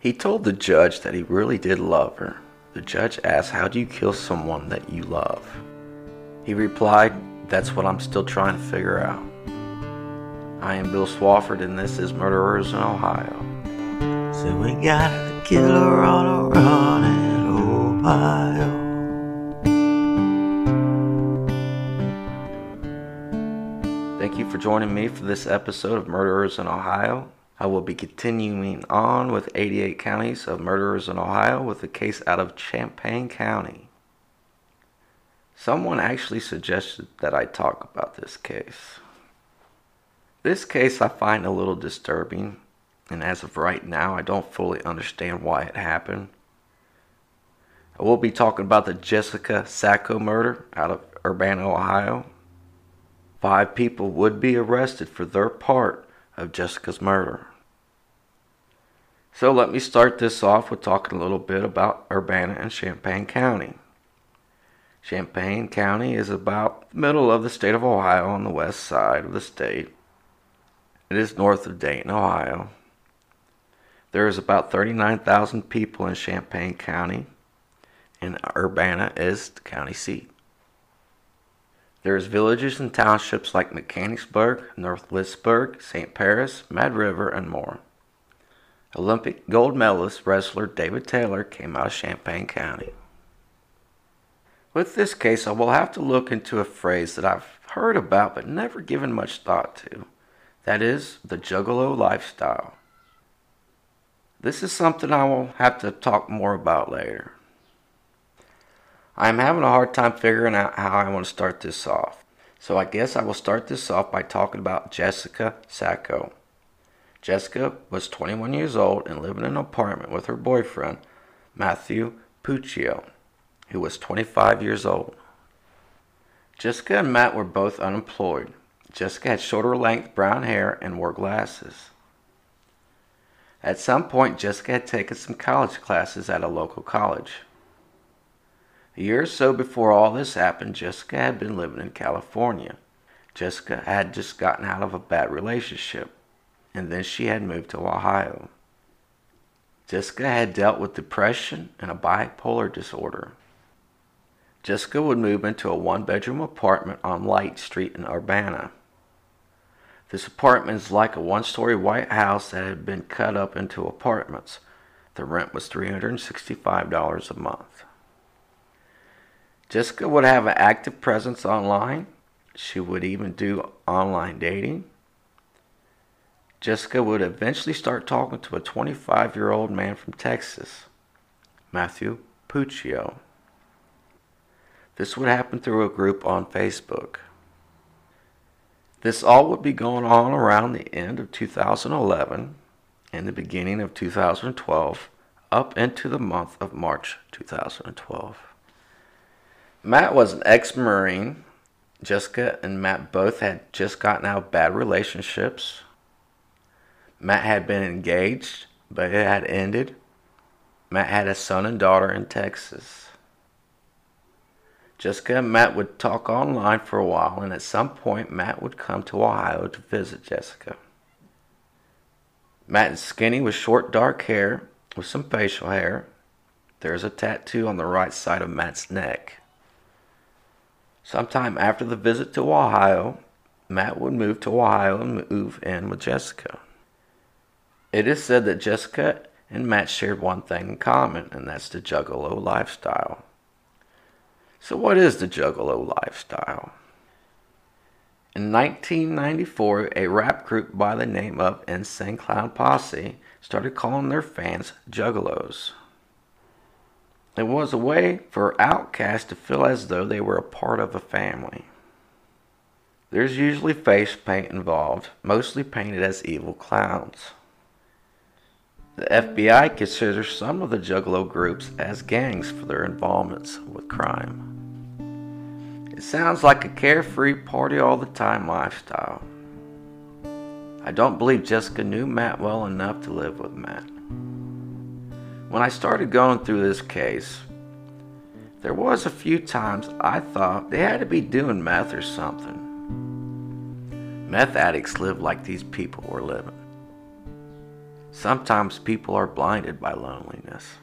He told the judge that he really did love her. The judge asked, How do you kill someone that you love? He replied, That's what I'm still trying to figure out. I am Bill Swafford, and this is Murderers in Ohio. So we got a killer on a run in Ohio. Thank you for joining me for this episode of Murderers in Ohio. I will be continuing on with 88 counties of murderers in Ohio with a case out of Champaign County. Someone actually suggested that I talk about this case. This case I find a little disturbing, and as of right now, I don't fully understand why it happened. I will be talking about the Jessica Sacco murder out of Urbana, Ohio. Five people would be arrested for their part of Jessica's murder. So let me start this off with talking a little bit about Urbana and Champaign County. Champaign County is about the middle of the state of Ohio on the west side of the state. It is north of Dayton, Ohio. There is about 39,000 people in Champaign County, and Urbana is the county seat. There's villages and townships like Mechanicsburg, North Litchfield, St. Paris, Mad River, and more. Olympic gold medalist wrestler David Taylor came out of Champaign County. With this case, I will have to look into a phrase that I've heard about but never given much thought to. That is the juggalo lifestyle. This is something I will have to talk more about later. I'm having a hard time figuring out how I want to start this off. So I guess I will start this off by talking about Jessica Sacco. Jessica was 21 years old and lived in an apartment with her boyfriend, Matthew Puccio, who was 25 years old. Jessica and Matt were both unemployed. Jessica had shorter length brown hair and wore glasses. At some point, Jessica had taken some college classes at a local college. A year or so before all this happened, Jessica had been living in California. Jessica had just gotten out of a bad relationship, and then she had moved to Ohio. Jessica had dealt with depression and a bipolar disorder. Jessica would move into a one bedroom apartment on Light Street in Urbana. This apartment is like a one story white house that had been cut up into apartments. The rent was $365 a month. Jessica would have an active presence online. She would even do online dating. Jessica would eventually start talking to a 25 year old man from Texas, Matthew Puccio. This would happen through a group on Facebook. This all would be going on around the end of 2011 and the beginning of 2012 up into the month of March 2012. Matt was an ex Marine. Jessica and Matt both had just gotten out of bad relationships. Matt had been engaged, but it had ended. Matt had a son and daughter in Texas. Jessica and Matt would talk online for a while, and at some point, Matt would come to Ohio to visit Jessica. Matt is skinny with short dark hair with some facial hair. There is a tattoo on the right side of Matt's neck. Sometime after the visit to Ohio, Matt would move to Ohio and move in with Jessica. It is said that Jessica and Matt shared one thing in common, and that's the juggalo lifestyle. So, what is the juggalo lifestyle? In 1994, a rap group by the name of Insane Clown Posse started calling their fans juggalos. It was a way for outcasts to feel as though they were a part of a family. There's usually face paint involved, mostly painted as evil clowns. The FBI considers some of the Juggalo groups as gangs for their involvements with crime. It sounds like a carefree party all the time lifestyle. I don't believe Jessica knew Matt well enough to live with Matt. When I started going through this case, there was a few times I thought they had to be doing meth or something. Meth addicts live like these people were living. Sometimes people are blinded by loneliness.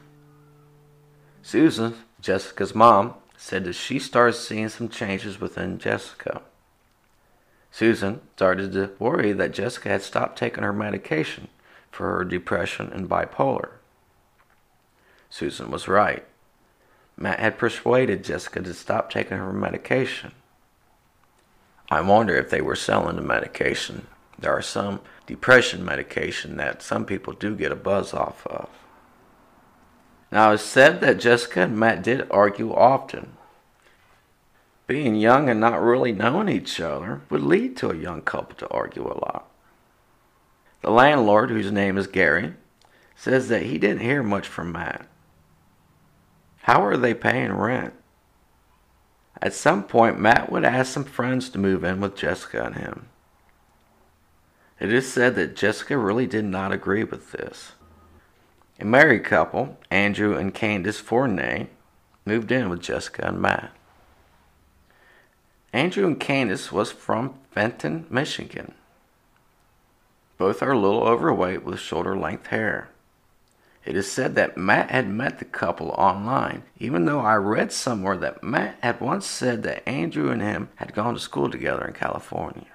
Susan, Jessica's mom, said that she started seeing some changes within Jessica. Susan started to worry that Jessica had stopped taking her medication for her depression and bipolar. Susan was right. Matt had persuaded Jessica to stop taking her medication. I wonder if they were selling the medication. There are some depression medication that some people do get a buzz off of. Now, it's said that Jessica and Matt did argue often. Being young and not really knowing each other would lead to a young couple to argue a lot. The landlord, whose name is Gary, says that he didn't hear much from Matt. How are they paying rent? At some point, Matt would ask some friends to move in with Jessica and him. It is said that Jessica really did not agree with this. A married couple, Andrew and Candace Fournier, moved in with Jessica and Matt. Andrew and Candace was from Fenton, Michigan. Both are a little overweight with shoulder length hair. It is said that Matt had met the couple online, even though I read somewhere that Matt had once said that Andrew and him had gone to school together in California.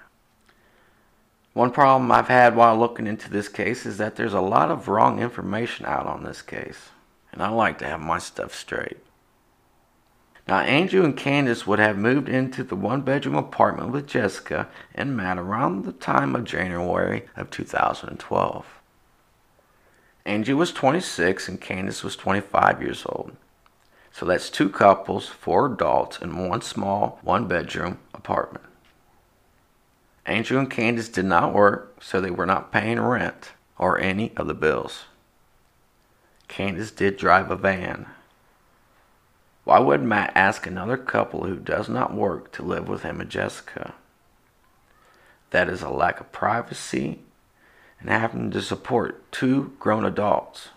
One problem I've had while looking into this case is that there's a lot of wrong information out on this case, and I like to have my stuff straight. Now, Andrew and Candace would have moved into the one bedroom apartment with Jessica and Matt around the time of January of 2012. Andrew was 26 and Candace was 25 years old. So that's two couples, four adults, in one small one bedroom apartment. Andrew and Candace did not work, so they were not paying rent or any of the bills. Candace did drive a van. Why would Matt ask another couple who does not work to live with him and Jessica? That is a lack of privacy and having to support two grown adults.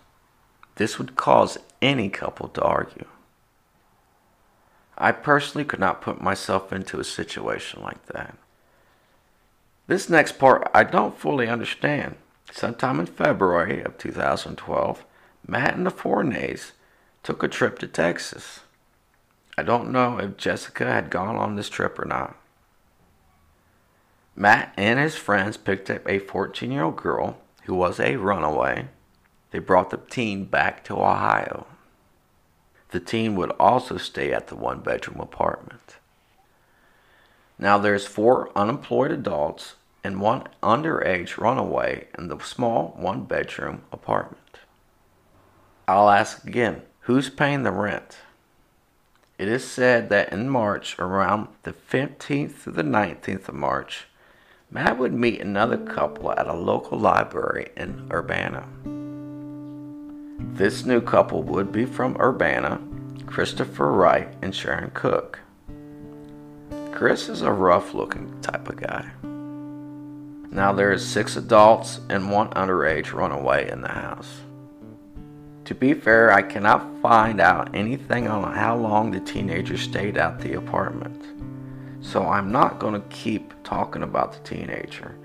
This would cause any couple to argue. I personally could not put myself into a situation like that. This next part I don't fully understand. Sometime in February of 2012, Matt and the Fourniers took a trip to Texas. I don't know if Jessica had gone on this trip or not. Matt and his friends picked up a 14 year old girl who was a runaway. They brought the teen back to Ohio. The teen would also stay at the one bedroom apartment. Now there's four unemployed adults and one underage runaway in the small one bedroom apartment. I'll ask again, who's paying the rent? It is said that in March, around the 15th to the 19th of March, Matt would meet another couple at a local library in Urbana. This new couple would be from Urbana, Christopher Wright and Sharon Cook. Chris is a rough looking type of guy. Now there is six adults and one underage runaway in the house. To be fair, I cannot find out anything on how long the teenager stayed at the apartment. So I'm not going to keep talking about the teenager.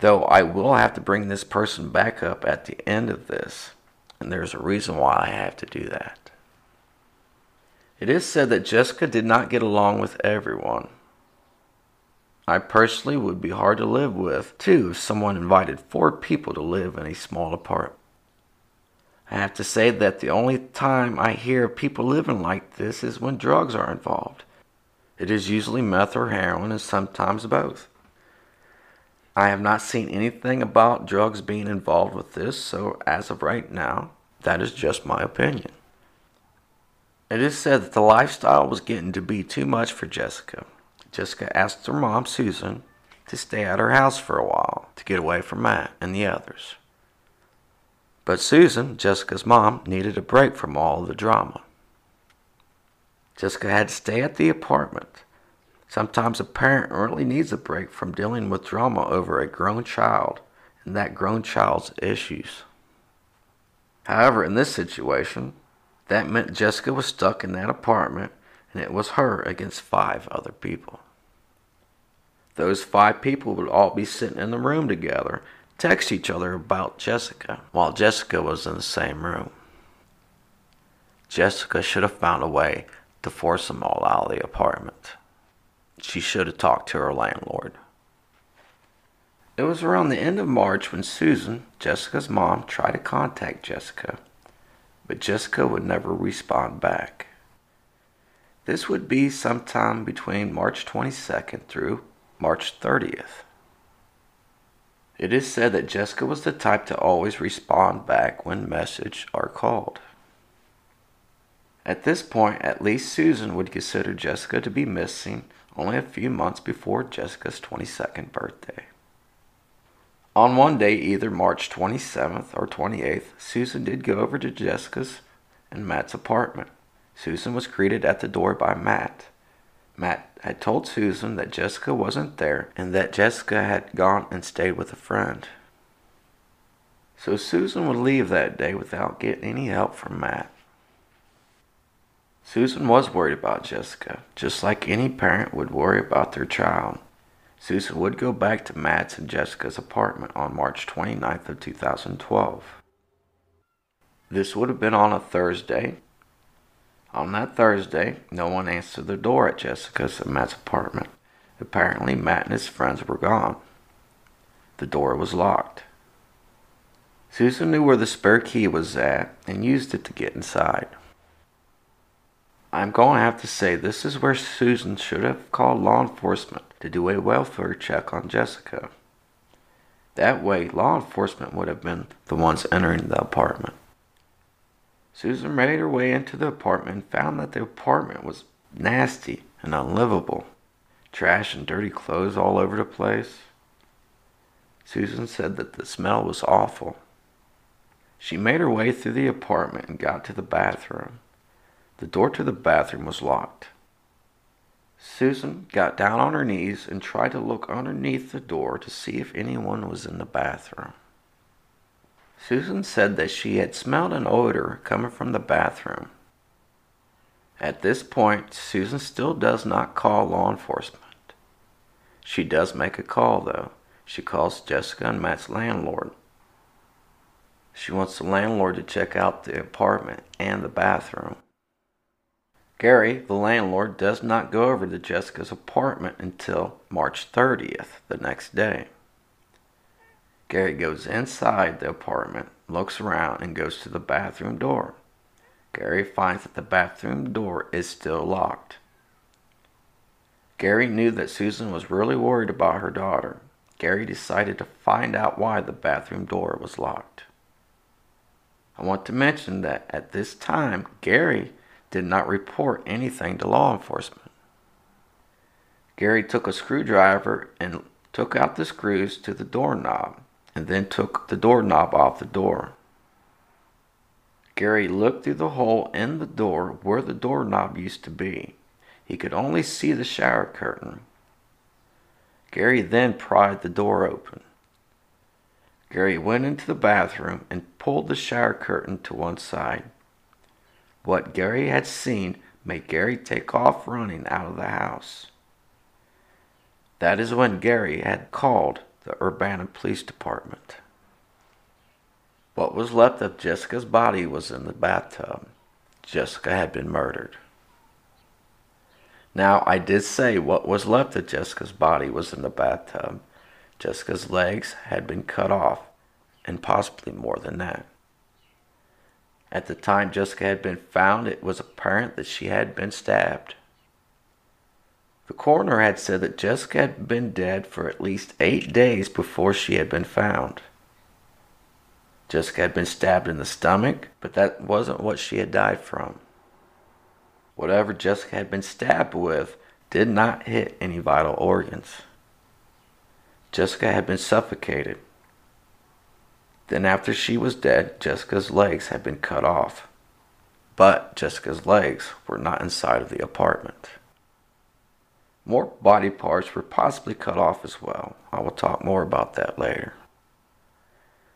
Though I will have to bring this person back up at the end of this, and there's a reason why I have to do that. It is said that Jessica did not get along with everyone. I personally would be hard to live with, too, if someone invited four people to live in a small apartment. I have to say that the only time I hear of people living like this is when drugs are involved. It is usually meth or heroin, and sometimes both. I have not seen anything about drugs being involved with this, so as of right now, that is just my opinion. It is said that the lifestyle was getting to be too much for Jessica. Jessica asked her mom, Susan, to stay at her house for a while to get away from Matt and the others. But Susan, Jessica's mom, needed a break from all the drama. Jessica had to stay at the apartment. Sometimes a parent really needs a break from dealing with drama over a grown child and that grown child's issues. However, in this situation, that meant Jessica was stuck in that apartment and it was her against five other people. Those five people would all be sitting in the room together, text each other about Jessica while Jessica was in the same room. Jessica should have found a way to force them all out of the apartment. She should have talked to her landlord. It was around the end of March when Susan, Jessica's mom, tried to contact Jessica, but Jessica would never respond back. This would be sometime between March 22nd through March 30th. It is said that Jessica was the type to always respond back when messaged or called. At this point, at least Susan would consider Jessica to be missing only a few months before Jessica's 22nd birthday. On one day, either March 27th or 28th, Susan did go over to Jessica's and Matt's apartment. Susan was greeted at the door by Matt. Matt had told Susan that Jessica wasn't there and that Jessica had gone and stayed with a friend. So Susan would leave that day without getting any help from Matt. Susan was worried about Jessica, just like any parent would worry about their child. Susan would go back to Matt's and Jessica's apartment on March 29th of 2012. This would have been on a Thursday. On that Thursday, no one answered the door at Jessica's and Matt's apartment. Apparently, Matt and his friends were gone. The door was locked. Susan knew where the spare key was at and used it to get inside. I'm going to have to say this is where Susan should have called law enforcement to do a welfare check on Jessica. That way, law enforcement would have been the ones entering the apartment. Susan made her way into the apartment and found that the apartment was nasty and unlivable. Trash and dirty clothes all over the place. Susan said that the smell was awful. She made her way through the apartment and got to the bathroom. The door to the bathroom was locked. Susan got down on her knees and tried to look underneath the door to see if anyone was in the bathroom. Susan said that she had smelled an odor coming from the bathroom. At this point, Susan still does not call law enforcement. She does make a call, though. She calls Jessica and Matt's landlord. She wants the landlord to check out the apartment and the bathroom. Gary, the landlord, does not go over to Jessica's apartment until March 30th, the next day. Gary goes inside the apartment, looks around, and goes to the bathroom door. Gary finds that the bathroom door is still locked. Gary knew that Susan was really worried about her daughter. Gary decided to find out why the bathroom door was locked. I want to mention that at this time, Gary did not report anything to law enforcement. Gary took a screwdriver and took out the screws to the doorknob and then took the doorknob off the door. Gary looked through the hole in the door where the doorknob used to be. He could only see the shower curtain. Gary then pried the door open. Gary went into the bathroom and pulled the shower curtain to one side. What Gary had seen made Gary take off running out of the house. That is when Gary had called the Urbana Police Department. What was left of Jessica's body was in the bathtub. Jessica had been murdered. Now, I did say what was left of Jessica's body was in the bathtub. Jessica's legs had been cut off, and possibly more than that. At the time Jessica had been found, it was apparent that she had been stabbed. The coroner had said that Jessica had been dead for at least eight days before she had been found. Jessica had been stabbed in the stomach, but that wasn't what she had died from. Whatever Jessica had been stabbed with did not hit any vital organs. Jessica had been suffocated. Then, after she was dead, Jessica's legs had been cut off. But Jessica's legs were not inside of the apartment. More body parts were possibly cut off as well. I will talk more about that later.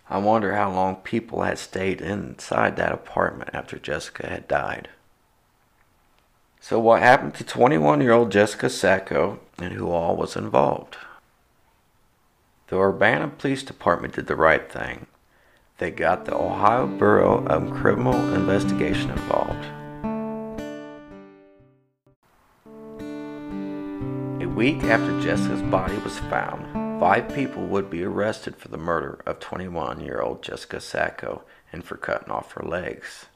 I wonder how long people had stayed inside that apartment after Jessica had died. So, what happened to 21 year old Jessica Sacco and who all was involved? The Urbana Police Department did the right thing. They got the Ohio Bureau of Criminal Investigation involved. A week after Jessica's body was found, five people would be arrested for the murder of 21 year old Jessica Sacco and for cutting off her legs.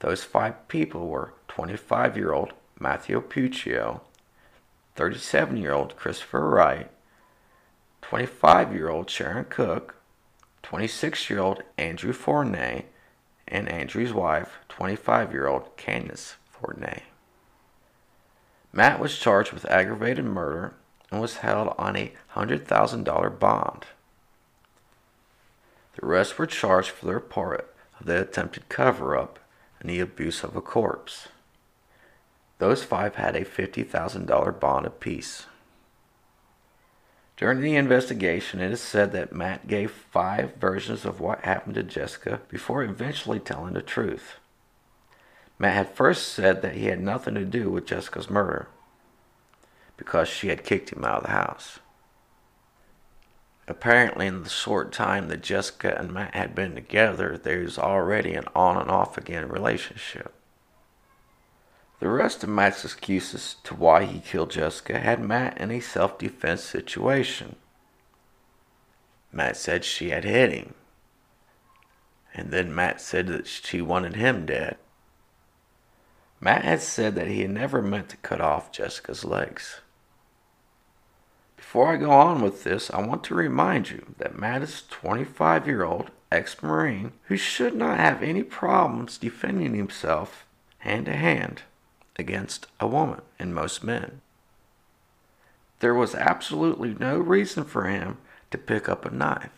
Those five people were 25 year old Matthew Puccio, 37 year old Christopher Wright, 25 year old Sharon Cook, 26 year old Andrew Fournier, and Andrew's wife, 25 year old Candace Fournier. Matt was charged with aggravated murder and was held on a $100,000 bond. The rest were charged for their part of the attempted cover up and the abuse of a corpse. Those five had a $50,000 bond apiece. During the investigation, it is said that Matt gave five versions of what happened to Jessica before eventually telling the truth. Matt had first said that he had nothing to do with Jessica's murder because she had kicked him out of the house. Apparently, in the short time that Jessica and Matt had been together, there was already an on and off again relationship. The rest of Matt's excuses to why he killed Jessica had Matt in a self defense situation. Matt said she had hit him. And then Matt said that she wanted him dead. Matt had said that he had never meant to cut off Jessica's legs. Before I go on with this, I want to remind you that Matt is a 25 year old ex Marine who should not have any problems defending himself hand to hand against a woman and most men. There was absolutely no reason for him to pick up a knife.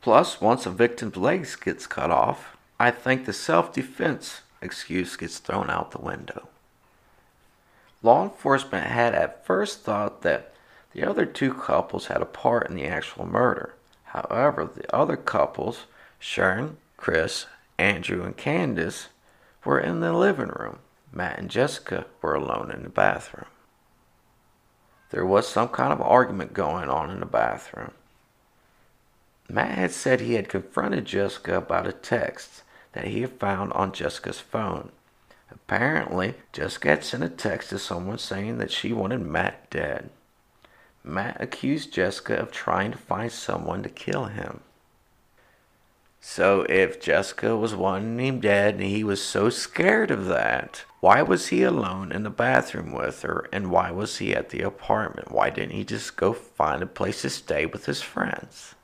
Plus, once a victim's legs gets cut off, I think the self-defense excuse gets thrown out the window. Law enforcement had at first thought that the other two couples had a part in the actual murder. However, the other couples, Sharon, Chris, Andrew, and Candace, were in the living room. Matt and Jessica were alone in the bathroom. There was some kind of argument going on in the bathroom. Matt had said he had confronted Jessica about a text that he had found on Jessica's phone. Apparently, Jessica had sent a text to someone saying that she wanted Matt dead. Matt accused Jessica of trying to find someone to kill him. So if Jessica was wanting him dead and he was so scared of that, why was he alone in the bathroom with her and why was he at the apartment? Why didn't he just go find a place to stay with his friends?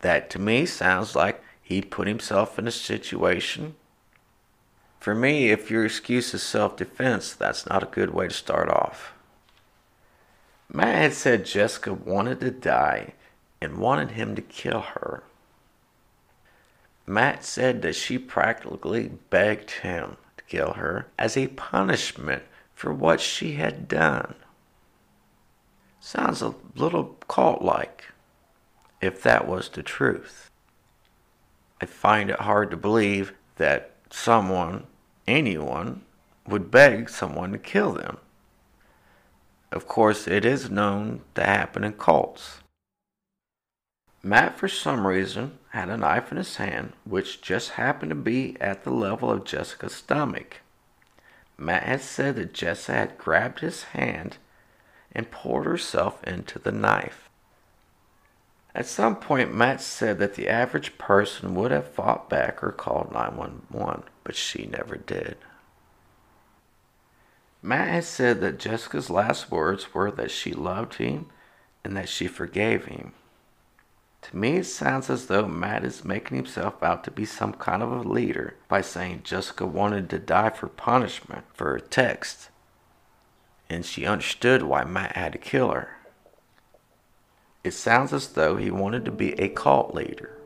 That to me sounds like he put himself in a situation. For me, if your excuse is self defense, that's not a good way to start off. Matt had said Jessica wanted to die and wanted him to kill her. Matt said that she practically begged him to kill her as a punishment for what she had done. Sounds a little cult like, if that was the truth. I find it hard to believe that someone, anyone, would beg someone to kill them. Of course, it is known to happen in cults. Matt, for some reason, had a knife in his hand, which just happened to be at the level of Jessica's stomach. Matt had said that Jessica had grabbed his hand and poured herself into the knife. At some point, Matt said that the average person would have fought back or called 911, but she never did. Matt had said that Jessica's last words were that she loved him and that she forgave him. To me, it sounds as though Matt is making himself out to be some kind of a leader by saying Jessica wanted to die for punishment for her text, and she understood why Matt had to kill her. It sounds as though he wanted to be a cult leader.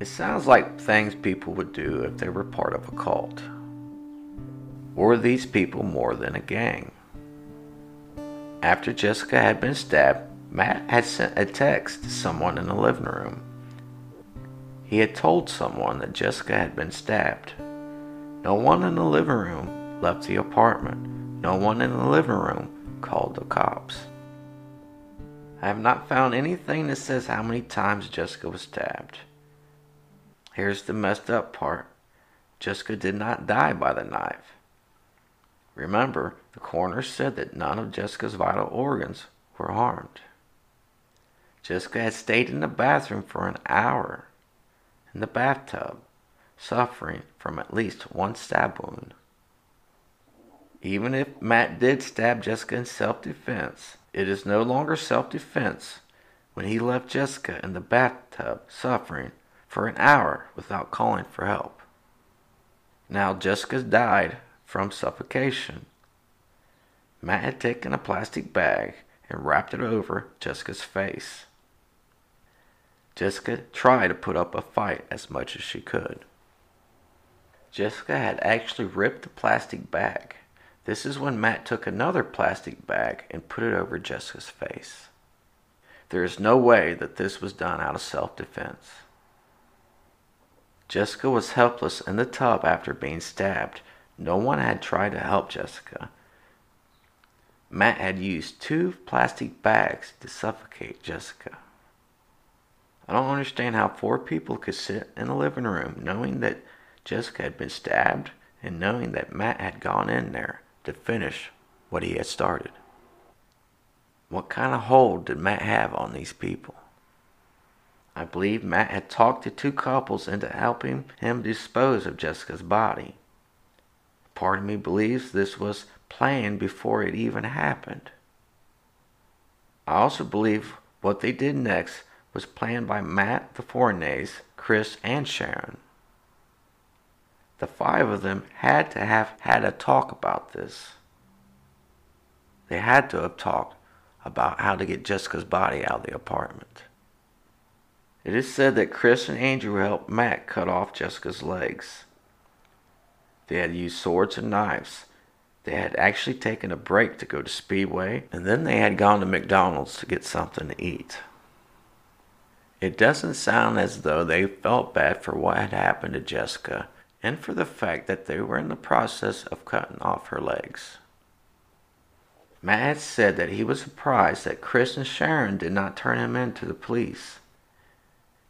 It sounds like things people would do if they were part of a cult. Were these people more than a gang? After Jessica had been stabbed, Matt had sent a text to someone in the living room. He had told someone that Jessica had been stabbed. No one in the living room left the apartment. No one in the living room called the cops. I have not found anything that says how many times Jessica was stabbed. Here's the messed up part Jessica did not die by the knife. Remember, the coroner said that none of Jessica's vital organs were harmed. Jessica had stayed in the bathroom for an hour in the bathtub, suffering from at least one stab wound. Even if Matt did stab Jessica in self defense, it is no longer self defense when he left Jessica in the bathtub suffering for an hour without calling for help. Now Jessica died from suffocation. Matt had taken a plastic bag and wrapped it over Jessica's face. Jessica tried to put up a fight as much as she could. Jessica had actually ripped the plastic bag. This is when Matt took another plastic bag and put it over Jessica's face. There is no way that this was done out of self defense. Jessica was helpless in the tub after being stabbed. No one had tried to help Jessica. Matt had used two plastic bags to suffocate Jessica. I don't understand how four people could sit in the living room knowing that Jessica had been stabbed and knowing that Matt had gone in there to finish what he had started. What kind of hold did Matt have on these people? I believe Matt had talked the two couples into helping him dispose of Jessica's body. Part of me believes this was planned before it even happened. I also believe what they did next was planned by Matt, the Fourniers, Chris, and Sharon. The five of them had to have had a talk about this. They had to have talked about how to get Jessica's body out of the apartment. It is said that Chris and Andrew helped Matt cut off Jessica's legs. They had used swords and knives. They had actually taken a break to go to Speedway, and then they had gone to McDonald's to get something to eat. It doesn't sound as though they felt bad for what had happened to Jessica and for the fact that they were in the process of cutting off her legs. Matt said that he was surprised that Chris and Sharon did not turn him in to the police.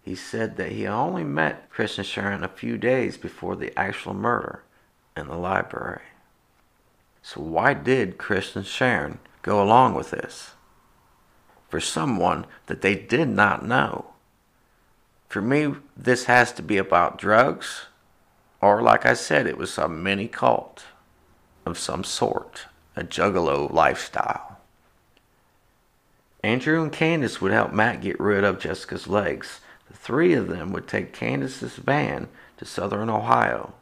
He said that he only met Chris and Sharon a few days before the actual murder in the library. So why did Chris and Sharon go along with this? For someone that they did not know. For me, this has to be about drugs, or like I said, it was a mini cult of some sort, a juggalo lifestyle. Andrew and Candace would help Matt get rid of Jessica's legs. The three of them would take Candace's van to southern Ohio.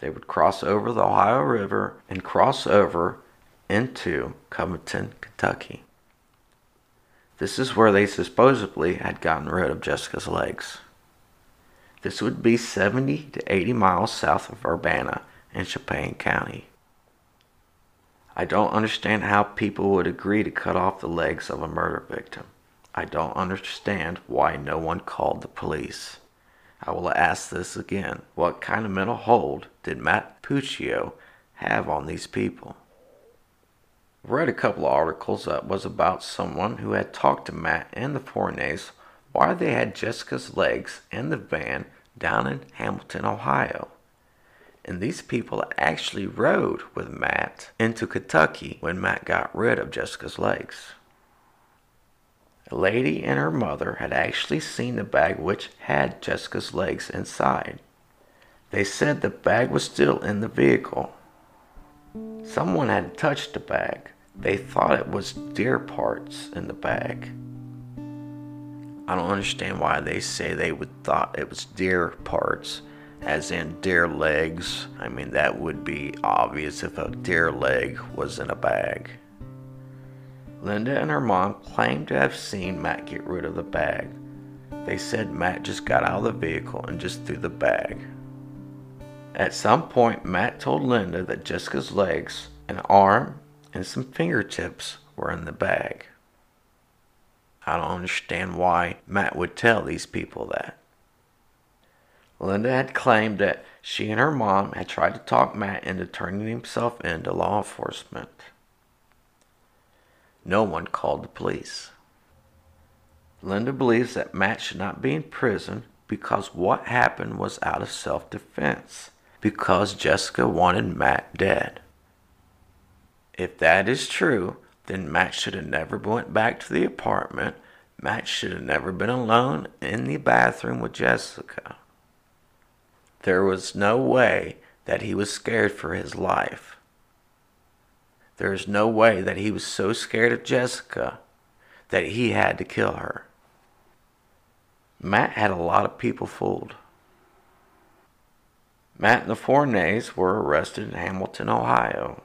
They would cross over the Ohio River and cross over into Covington, Kentucky. This is where they supposedly had gotten rid of Jessica's legs. This would be 70 to 80 miles south of Urbana in Champaign County. I don't understand how people would agree to cut off the legs of a murder victim. I don't understand why no one called the police. I will ask this again. What kind of mental hold did Matt Puccio have on these people? Read a couple of articles that was about someone who had talked to Matt and the Fourniers why they had Jessica's legs in the van down in Hamilton, Ohio. And these people actually rode with Matt into Kentucky when Matt got rid of Jessica's legs. A lady and her mother had actually seen the bag which had Jessica's legs inside. They said the bag was still in the vehicle. Someone had touched the bag. They thought it was deer parts in the bag. I don't understand why they say they would thought it was deer parts, as in deer legs. I mean, that would be obvious if a deer leg was in a bag. Linda and her mom claimed to have seen Matt get rid of the bag. They said Matt just got out of the vehicle and just threw the bag. At some point, Matt told Linda that Jessica's legs, an arm, and some fingertips were in the bag. I don't understand why Matt would tell these people that. Linda had claimed that she and her mom had tried to talk Matt into turning himself in to law enforcement. no one called the police. Linda believes that Matt should not be in prison because what happened was out of self defense, because Jessica wanted Matt dead. If that is true, then Matt should have never went back to the apartment. Matt should have never been alone in the bathroom with Jessica. There was no way that he was scared for his life. There is no way that he was so scared of Jessica that he had to kill her. Matt had a lot of people fooled. Matt and the Fourniers were arrested in Hamilton, Ohio.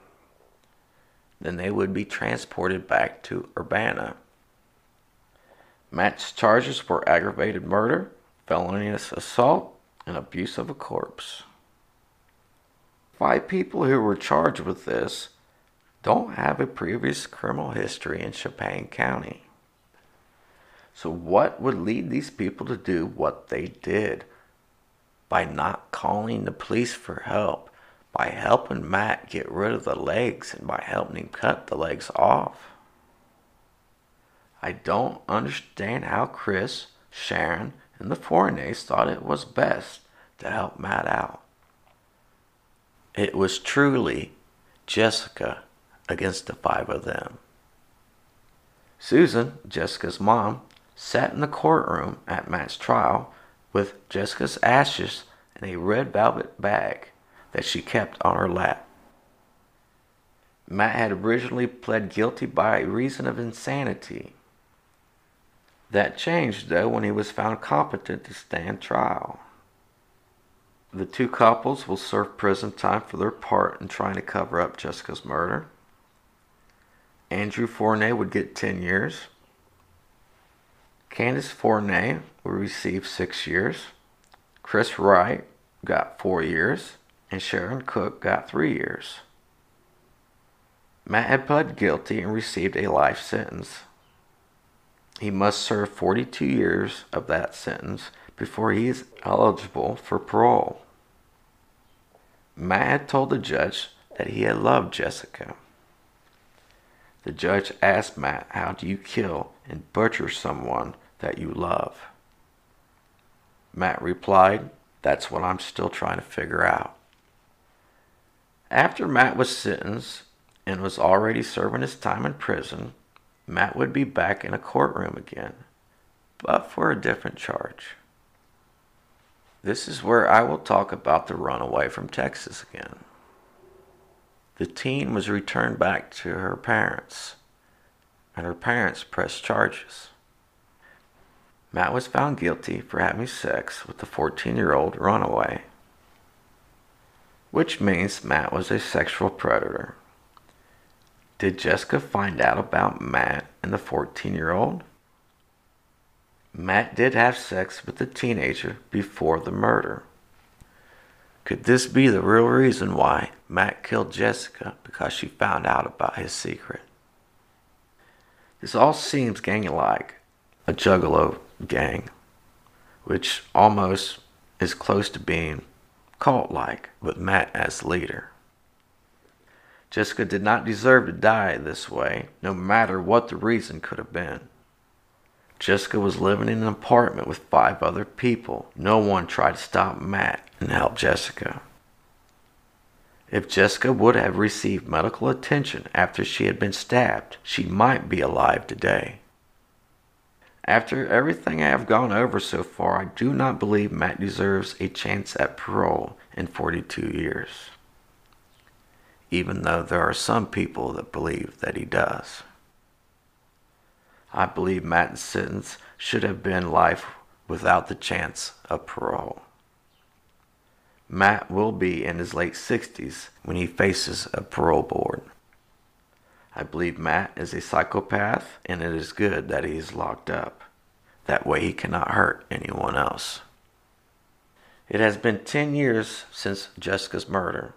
Then they would be transported back to Urbana. Matt's charges were aggravated murder, felonious assault, and abuse of a corpse. Five people who were charged with this don't have a previous criminal history in Champaign County. So, what would lead these people to do what they did? By not calling the police for help, by helping Matt get rid of the legs, and by helping him cut the legs off. I don't understand how Chris, Sharon, and the Fourniers thought it was best to help Matt out. It was truly Jessica against the five of them. Susan, Jessica's mom, sat in the courtroom at Matt's trial with Jessica's ashes in a red velvet bag that she kept on her lap. Matt had originally pled guilty by reason of insanity. That changed, though, when he was found competent to stand trial. The two couples will serve prison time for their part in trying to cover up Jessica's murder. Andrew Fournier would get 10 years. Candace Fournier will receive six years. Chris Wright got four years. And Sharon Cook got three years. Matt had pled guilty and received a life sentence. He must serve 42 years of that sentence before he is eligible for parole. Matt had told the judge that he had loved Jessica. The judge asked Matt, How do you kill and butcher someone that you love? Matt replied, That's what I'm still trying to figure out. After Matt was sentenced and was already serving his time in prison, Matt would be back in a courtroom again, but for a different charge. This is where I will talk about the runaway from Texas again. The teen was returned back to her parents, and her parents pressed charges. Matt was found guilty for having sex with the 14 year old runaway, which means Matt was a sexual predator. Did Jessica find out about Matt and the 14 year old? Matt did have sex with the teenager before the murder. Could this be the real reason why Matt killed Jessica because she found out about his secret? This all seems gang like a juggalo gang, which almost is close to being cult like with Matt as leader. Jessica did not deserve to die this way, no matter what the reason could have been. Jessica was living in an apartment with five other people. No one tried to stop Matt and help Jessica. If Jessica would have received medical attention after she had been stabbed, she might be alive today. After everything I have gone over so far, I do not believe Matt deserves a chance at parole in 42 years, even though there are some people that believe that he does. I believe Matt's sentence should have been life without the chance of parole. Matt will be in his late 60s when he faces a parole board. I believe Matt is a psychopath, and it is good that he is locked up. That way he cannot hurt anyone else. It has been 10 years since Jessica's murder.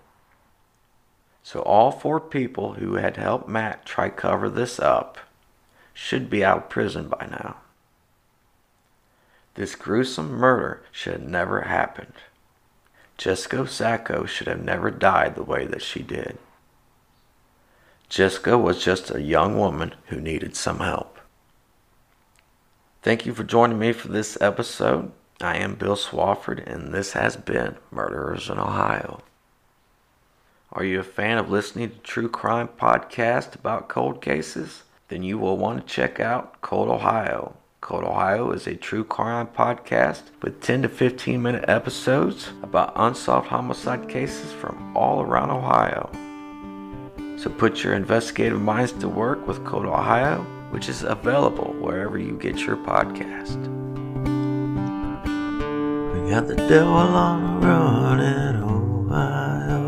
So all four people who had helped Matt try cover this up should be out of prison by now. This gruesome murder should have never happened. Jessica Sacco should have never died the way that she did. Jessica was just a young woman who needed some help. Thank you for joining me for this episode. I am Bill Swafford, and this has been Murderers in Ohio. Are you a fan of listening to true crime podcasts about cold cases? Then you will want to check out Cold Ohio. Cold Ohio is a true crime podcast with 10 to 15 minute episodes about unsolved homicide cases from all around Ohio. So put your investigative minds to work with Code Ohio, which is available wherever you get your podcast. We got the devil on the in Ohio.